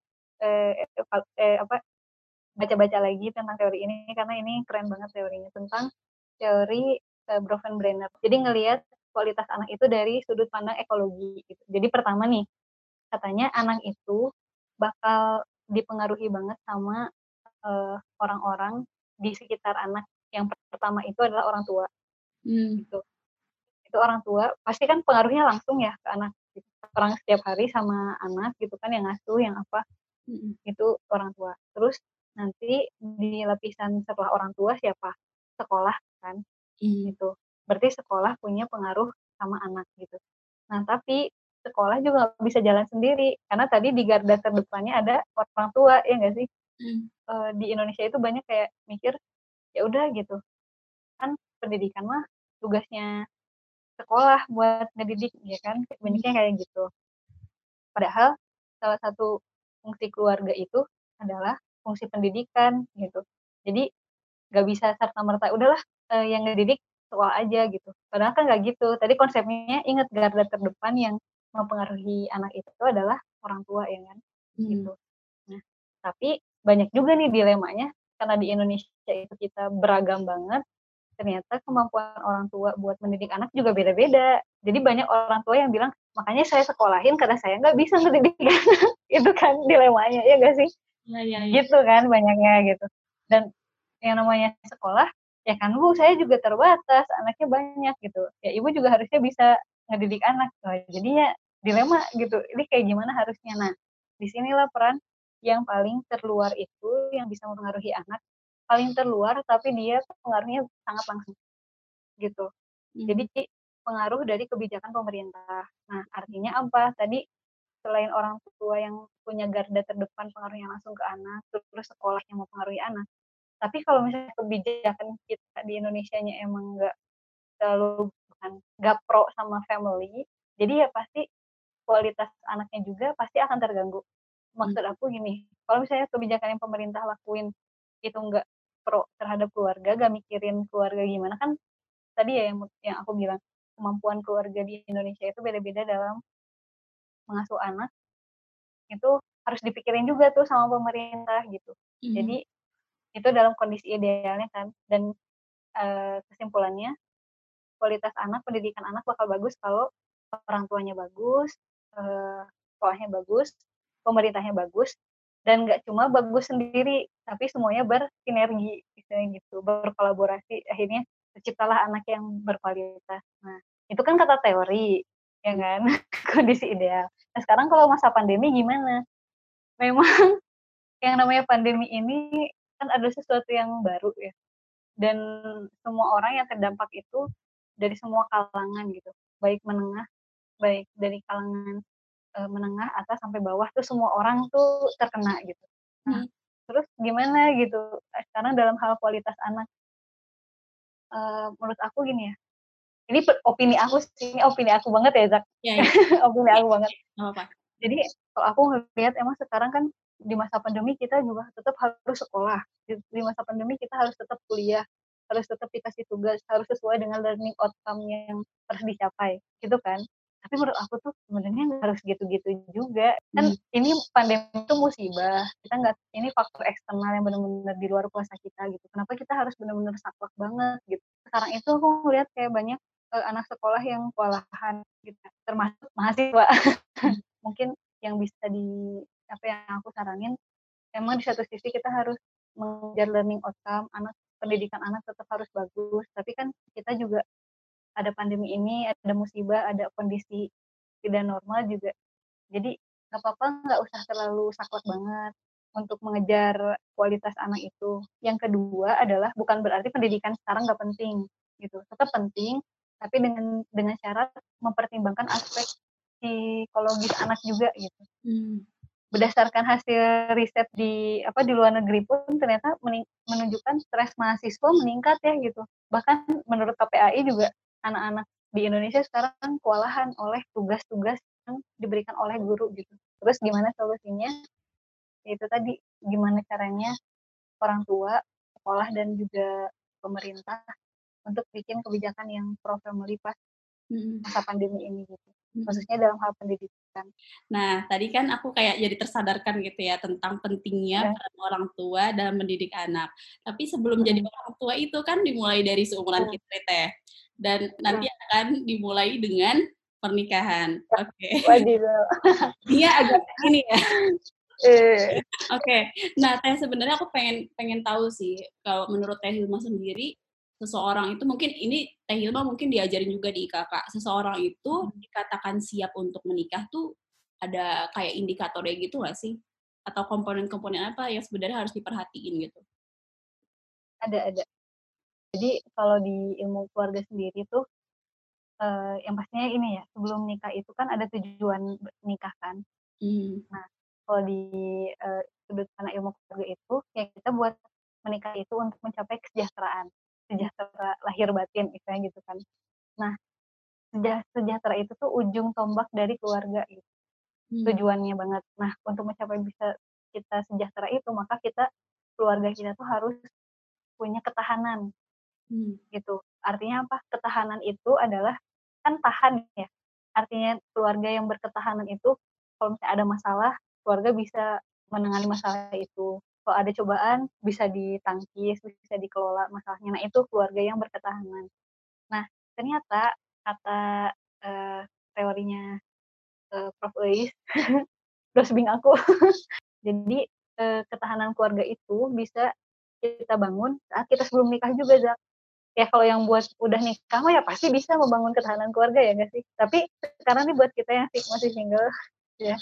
uh, uh, apa baca-baca lagi tentang teori ini karena ini keren banget teorinya tentang teori uh, Broven Brenner. Jadi ngelihat kualitas anak itu dari sudut pandang ekologi. Gitu. Jadi pertama nih katanya anak itu bakal dipengaruhi banget sama orang orang-orang di sekitar anak. Yang pertama itu adalah orang tua. Hmm. Gitu. Itu orang tua pasti kan pengaruhnya langsung ya ke anak. Gitu. Orang setiap hari sama anak gitu kan yang ngasuh yang apa hmm. itu orang tua. Terus nanti di lapisan setelah orang tua siapa? Sekolah kan, hmm. gitu. Berarti sekolah punya pengaruh sama anak gitu. Nah tapi sekolah juga bisa jalan sendiri karena tadi di garda terdepannya ada orang tua ya nggak sih? Hmm. E, di Indonesia itu banyak kayak mikir ya udah gitu kan pendidikan mah tugasnya sekolah buat ngedidik ya kan banyaknya kayak gitu. Padahal salah satu fungsi keluarga itu adalah fungsi pendidikan gitu. Jadi nggak bisa serta merta udahlah uh, yang ngedidik sekolah aja gitu. Padahal kan nggak gitu. Tadi konsepnya ingat garda terdepan yang mempengaruhi anak itu adalah orang tua ya kan hmm. gitu. Nah tapi banyak juga nih dilemanya karena di Indonesia itu kita beragam banget ternyata kemampuan orang tua buat mendidik anak juga beda-beda. Jadi banyak orang tua yang bilang, makanya saya sekolahin karena saya nggak bisa mendidik anak. itu kan dilemanya, ya nggak sih? ya, ya, ya. gitu kan banyaknya gitu dan yang namanya sekolah ya kan bu saya juga terbatas anaknya banyak gitu ya ibu juga harusnya bisa ngedidik anak nah, jadinya dilema gitu ini kayak gimana harusnya nah di sinilah peran yang paling terluar itu yang bisa mempengaruhi anak paling terluar tapi dia pengaruhnya sangat langsung gitu hmm. jadi pengaruh dari kebijakan pemerintah nah artinya apa tadi selain orang tua yang punya garda terdepan pengaruhnya langsung ke anak, terus sekolah yang mempengaruhi anak. Tapi kalau misalnya kebijakan kita di Indonesia-nya emang nggak terlalu bukan nggak pro sama family, jadi ya pasti kualitas anaknya juga pasti akan terganggu. Maksud aku gini, kalau misalnya kebijakan yang pemerintah lakuin itu nggak pro terhadap keluarga, gak mikirin keluarga gimana kan tadi ya yang yang aku bilang kemampuan keluarga di Indonesia itu beda-beda dalam mengasuh anak itu harus dipikirin juga tuh sama pemerintah gitu. Mm. Jadi itu dalam kondisi idealnya kan dan e, kesimpulannya kualitas anak, pendidikan anak bakal bagus kalau orang tuanya bagus, e, sekolahnya bagus, pemerintahnya bagus dan nggak cuma bagus sendiri tapi semuanya bersinergi misalnya gitu berkolaborasi akhirnya terciptalah anak yang berkualitas. Nah itu kan kata teori ya kan? Kondisi ideal. Nah sekarang kalau masa pandemi gimana? Memang yang namanya pandemi ini kan ada sesuatu yang baru ya. Dan semua orang yang terdampak itu dari semua kalangan gitu. Baik menengah baik dari kalangan e, menengah atas sampai bawah tuh semua orang tuh terkena gitu nah hmm. terus gimana gitu sekarang dalam hal kualitas anak e, menurut aku gini ya ini opini aku sih, ini opini aku banget ya Zak. Ya, ya. opini aku banget. apa. Jadi kalau aku ngeliat emang sekarang kan di masa pandemi kita juga tetap harus sekolah. Di, di masa pandemi kita harus tetap kuliah, harus tetap dikasih tugas, harus sesuai dengan learning outcome yang harus dicapai, gitu kan. Tapi menurut aku tuh sebenarnya harus gitu-gitu juga. Kan hmm. ini pandemi itu musibah. Kita nggak ini faktor eksternal yang benar-benar di luar kuasa kita gitu. Kenapa kita harus benar-benar saklek banget gitu. Sekarang itu aku ngeliat kayak banyak uh, anak sekolah yang kewalahan gitu termasuk mahasiswa mungkin yang bisa di apa yang aku saranin emang di satu sisi kita harus mengejar learning outcome anak pendidikan anak tetap harus bagus tapi kan kita juga ada pandemi ini ada musibah ada kondisi tidak normal juga jadi nggak apa-apa nggak usah terlalu saklek banget untuk mengejar kualitas anak itu. Yang kedua adalah bukan berarti pendidikan sekarang nggak penting gitu, tetap penting tapi dengan dengan syarat mempertimbangkan aspek psikologis anak juga gitu. Hmm. berdasarkan hasil riset di apa di luar negeri pun ternyata menunjukkan stres mahasiswa meningkat ya gitu. Bahkan menurut KPAI juga anak-anak di Indonesia sekarang kewalahan oleh tugas-tugas yang diberikan oleh guru gitu. Terus gimana solusinya? Itu tadi gimana caranya orang tua, sekolah dan juga pemerintah untuk bikin kebijakan yang pro family pas masa pandemi ini gitu khususnya dalam hal pendidikan. Nah, tadi kan aku kayak jadi tersadarkan gitu ya tentang pentingnya ya. orang tua dalam mendidik anak. Tapi sebelum hmm. jadi orang tua itu kan dimulai dari seumuran hmm. kita teh. Dan nanti hmm. akan dimulai dengan pernikahan. Oke. Okay. Iya agak ini ya. Eh. Oke. Okay. Nah, Teh sebenarnya aku pengen pengen tahu sih kalau menurut Teh Hilma sendiri seseorang itu mungkin ini Teh Hilma mungkin diajarin juga di IKK. Seseorang itu hmm. dikatakan siap untuk menikah tuh ada kayak indikatornya gitu gak sih? Atau komponen-komponen apa yang sebenarnya harus diperhatiin gitu? Ada, ada. Jadi kalau di ilmu keluarga sendiri tuh uh, yang pastinya ini ya, sebelum nikah itu kan ada tujuan nikah kan. Hmm. Nah, kalau di uh, sudut pandang ilmu keluarga itu ya kita buat menikah itu untuk mencapai kesejahteraan sejahtera lahir batin istilahnya gitu kan nah sejahtera itu tuh ujung tombak dari keluarga gitu hmm. tujuannya banget nah untuk mencapai bisa kita sejahtera itu maka kita keluarga kita tuh harus punya ketahanan hmm. gitu artinya apa ketahanan itu adalah kan tahan ya artinya keluarga yang berketahanan itu kalau misalnya ada masalah keluarga bisa menangani masalah itu kalau ada cobaan bisa ditangkis, bisa dikelola masalahnya. Nah, itu keluarga yang berketahanan. Nah, ternyata kata uh, teorinya uh, Prof. Eis, dosbing aku. Jadi uh, ketahanan keluarga itu bisa kita bangun saat kita sebelum nikah juga, Zak. Ya kalau yang buat udah nikah ya pasti bisa membangun ketahanan keluarga ya nggak sih? Tapi sekarang nih buat kita yang masih single ya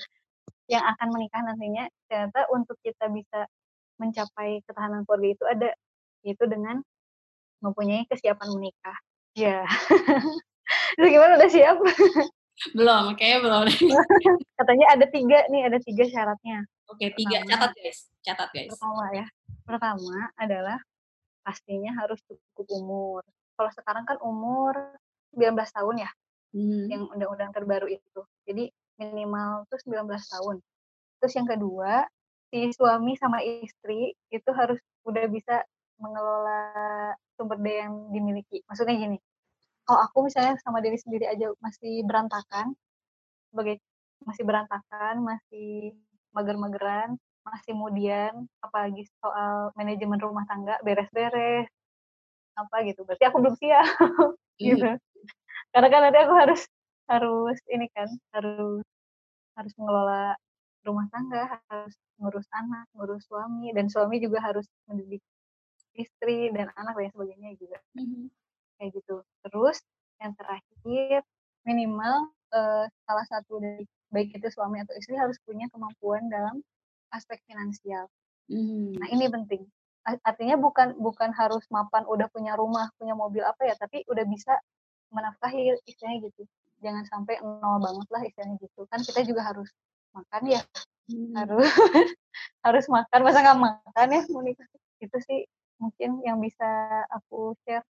yang akan menikah nantinya ternyata untuk kita bisa mencapai ketahanan keluarga itu ada itu dengan mempunyai kesiapan menikah. Ya. Itu gimana udah siap? belum, kayaknya belum. Katanya ada tiga nih, ada tiga syaratnya. Oke, tiga. Pertama, catat guys, catat guys. Pertama ya. Pertama adalah pastinya harus cukup umur. Kalau sekarang kan umur 19 tahun ya, hmm. yang undang-undang terbaru itu. Jadi minimal tuh 19 tahun. Terus yang kedua, si suami sama istri itu harus udah bisa mengelola sumber daya yang dimiliki. Maksudnya gini, kalau aku misalnya sama diri sendiri aja masih berantakan, sebagai masih berantakan, masih mager-mageran, masih kemudian apalagi soal manajemen rumah tangga beres-beres apa gitu berarti aku belum siap gitu iya. karena kan nanti aku harus harus ini kan harus harus mengelola rumah tangga, harus ngurus anak, ngurus suami, dan suami juga harus mendidik istri dan anak dan sebagainya juga. Mm-hmm. Kayak gitu. Terus yang terakhir minimal uh, salah satu dari baik itu suami atau istri harus punya kemampuan dalam aspek finansial. Mm-hmm. Nah ini penting. Artinya bukan bukan harus mapan udah punya rumah, punya mobil apa ya, tapi udah bisa menafkahi istilahnya gitu. Jangan sampai nol banget lah istilahnya gitu. Kan kita juga harus makan ya hmm. harus harus makan masa nggak makan ya Monika itu sih mungkin yang bisa aku share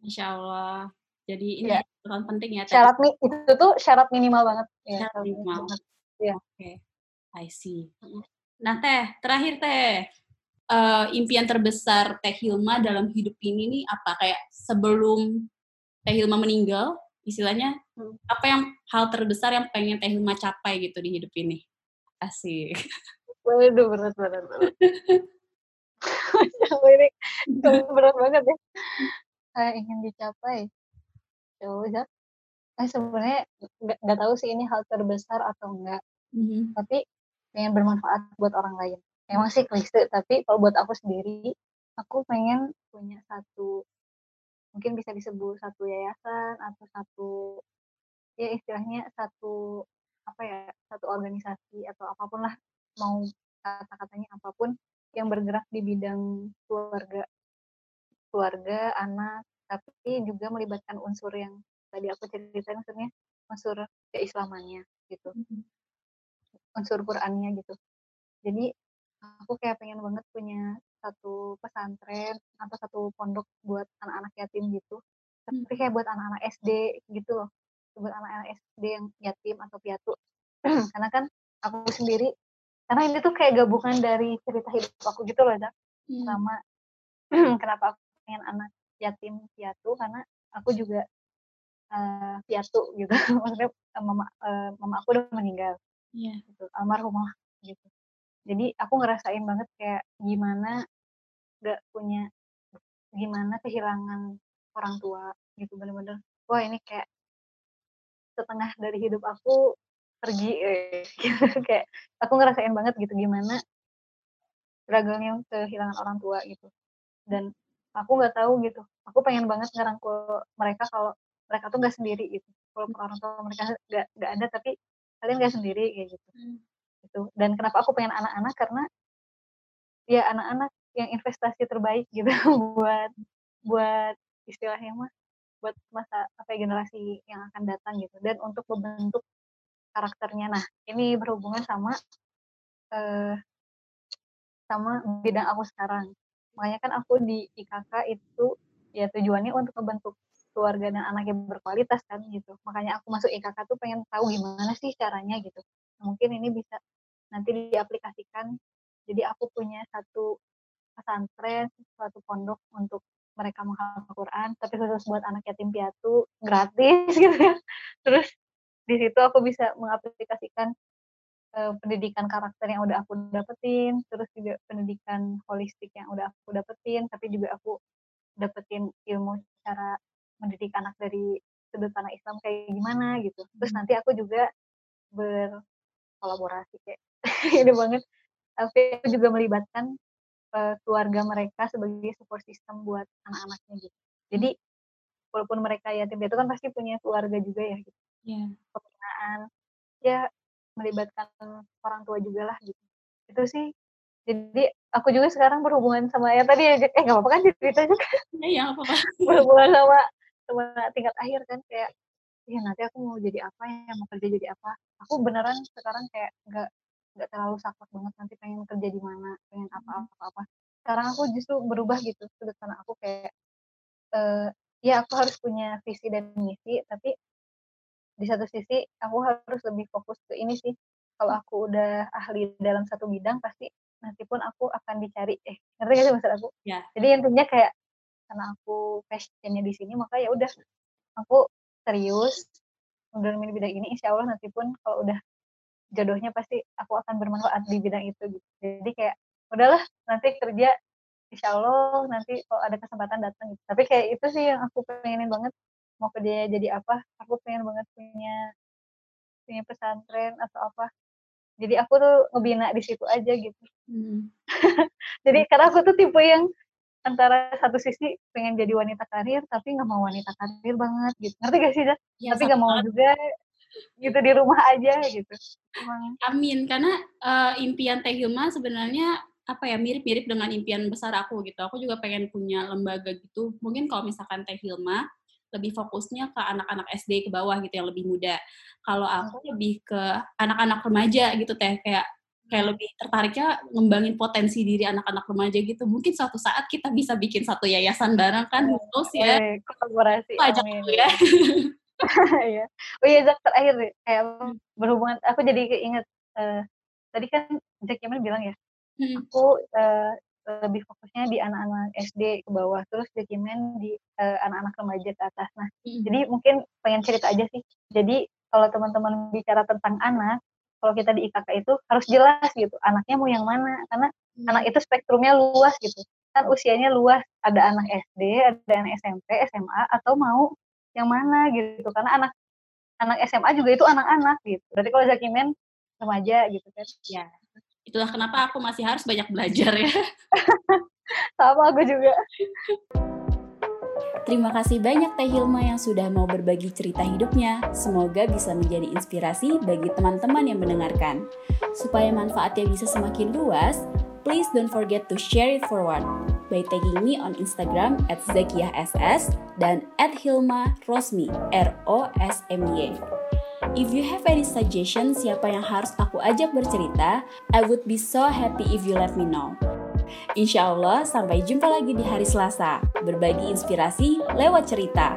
Insya Allah jadi ini ya. penting ya syarat nih itu tuh syarat minimal banget ya syarat minimal ya oke okay. I see nah teh terakhir teh uh, impian terbesar Teh Hilma dalam hidup ini nih apa kayak sebelum Teh Hilma meninggal istilahnya hmm. apa yang hal terbesar yang pengen Teh Hilma capai gitu di hidup ini? Asik. Waduh, berat, berat, berat. ini berat banget ya. Saya ingin dicapai. Coba, saya sebenarnya nggak tahu sih ini hal terbesar atau enggak. Mm-hmm. Tapi pengen bermanfaat buat orang lain. Emang sih klise, tapi kalau buat aku sendiri, aku pengen punya satu mungkin bisa disebut satu yayasan atau satu ya istilahnya satu apa ya satu organisasi atau apa pun lah mau kata-katanya apa pun yang bergerak di bidang keluarga. Keluarga anak tapi juga melibatkan unsur yang tadi aku ceritain maksudnya unsur keislamannya gitu unsur Qurannya gitu Jadi aku kayak pengen banget punya satu pesantren atau satu pondok buat anak-anak yatim gitu. Tapi kayak buat anak-anak SD gitu loh. Buat anak-anak SD yang yatim atau piatu. karena kan aku sendiri karena ini tuh kayak gabungan dari cerita hidup aku gitu loh, Zak. Hmm. Sama kenapa aku pengen anak yatim piatu karena aku juga uh, piatu gitu. Maksudnya uh, mama uh, mama aku udah meninggal. Iya. Gitu, almarhumah gitu. Jadi aku ngerasain banget kayak gimana gak punya gimana kehilangan orang tua gitu bener-bener. Wah ini kayak setengah dari hidup aku pergi gitu kayak aku ngerasain banget gitu gimana struggle-nya kehilangan orang tua gitu. Dan aku nggak tahu gitu. Aku pengen banget ngerangkul mereka kalau mereka tuh nggak sendiri gitu. Kalau orang tua mereka nggak nggak ada tapi kalian nggak sendiri kayak gitu. Hmm. Gitu. Dan kenapa aku pengen anak-anak? Karena ya anak-anak yang investasi terbaik gitu buat buat istilahnya mah buat masa apa ya, generasi yang akan datang gitu. Dan untuk membentuk karakternya. Nah ini berhubungan sama eh, sama bidang aku sekarang. Makanya kan aku di IKK itu ya tujuannya untuk membentuk keluarga dan anak yang berkualitas kan gitu. Makanya aku masuk IKK tuh pengen tahu gimana sih caranya gitu. Mungkin ini bisa nanti diaplikasikan. Jadi aku punya satu pesantren suatu pondok untuk mereka menghafal Quran tapi khusus buat anak yatim piatu gratis gitu ya. Terus di situ aku bisa mengaplikasikan uh, pendidikan karakter yang udah aku dapetin terus juga pendidikan holistik yang udah aku dapetin tapi juga aku dapetin ilmu cara mendidik anak dari sudut pandang Islam kayak gimana gitu. Terus hmm. nanti aku juga berkolaborasi kayak ini banget. Tapi juga melibatkan uh, keluarga mereka sebagai support system buat anak-anaknya gitu. Jadi walaupun mereka yatim itu kan pasti punya keluarga juga ya gitu. Yeah. pembinaan ya melibatkan orang tua juga lah gitu. Itu sih. Jadi aku juga sekarang berhubungan sama ya tadi ya eh nggak apa-apa kan cerita juga. Ya ya apa-apa. Berhubungan sama sama tingkat akhir kan kayak ya nanti aku mau jadi apa ya mau kerja jadi apa? Aku beneran sekarang kayak nggak nggak terlalu saklek banget nanti pengen kerja di mana pengen apa-apa hmm. apa sekarang aku justru berubah gitu sudut pandang aku kayak uh, ya aku harus punya visi dan misi tapi di satu sisi aku harus lebih fokus ke ini sih. Kalau aku udah ahli dalam satu bidang pasti nanti pun aku akan dicari. Eh ngerti gak sih maksud aku? Ya. jadi intinya kayak karena aku passionnya di sini maka ya udah aku serius mendalami bidang ini insya Allah nanti pun kalau udah jodohnya pasti aku akan bermanfaat di bidang itu gitu. Jadi kayak udahlah nanti kerja insya Allah nanti kalau ada kesempatan datang gitu. Tapi kayak itu sih yang aku pengenin banget mau kerja jadi apa aku pengen banget punya punya pesantren atau apa jadi aku tuh ngebina di situ aja gitu hmm. jadi karena aku tuh tipe yang antara satu sisi pengen jadi wanita karir tapi nggak mau wanita karir banget gitu ngerti gak sih Ya, tapi nggak mau juga gitu di rumah aja gitu. Emang. Amin karena uh, impian Teh Hilma sebenarnya apa ya mirip-mirip dengan impian besar aku gitu. Aku juga pengen punya lembaga gitu. Mungkin kalau misalkan Teh Hilma lebih fokusnya ke anak-anak SD ke bawah gitu yang lebih muda. Kalau aku lebih ke anak-anak remaja gitu Teh kayak kayak lebih tertariknya ngembangin potensi diri anak-anak remaja gitu. Mungkin suatu saat kita bisa bikin satu yayasan bareng kan, terus ya. Kolaborasi. Ajak ya. Iya. oh iya Zak terakhir nih kayak hmm. berhubungan aku jadi keinget uh, tadi kan Jack Yaman bilang ya hmm. aku uh, lebih fokusnya di anak-anak SD ke bawah terus Jack Yaman di uh, anak-anak remaja ke atas nah hmm. jadi mungkin pengen cerita aja sih jadi kalau teman-teman bicara tentang anak kalau kita di IKK itu harus jelas gitu anaknya mau yang mana karena hmm. anak itu spektrumnya luas gitu. Kan usianya luas ada anak SD ada anak SMP SMA atau mau yang mana gitu. Karena anak anak SMA juga itu anak-anak gitu. Berarti kalau Zakimen remaja gitu kan ya. Itulah kenapa aku masih harus banyak belajar ya. Sama aku juga Terima kasih banyak Teh Hilma yang sudah mau berbagi cerita hidupnya. Semoga bisa menjadi inspirasi bagi teman-teman yang mendengarkan. Supaya manfaatnya bisa semakin luas, please don't forget to share it forward by tagging me on Instagram at ZakiyahSS dan at Hilma Rosmi, R-O-S-M-Y. If you have any suggestion siapa yang harus aku ajak bercerita, I would be so happy if you let me know. Insya Allah, sampai jumpa lagi di hari Selasa. Berbagi inspirasi lewat cerita.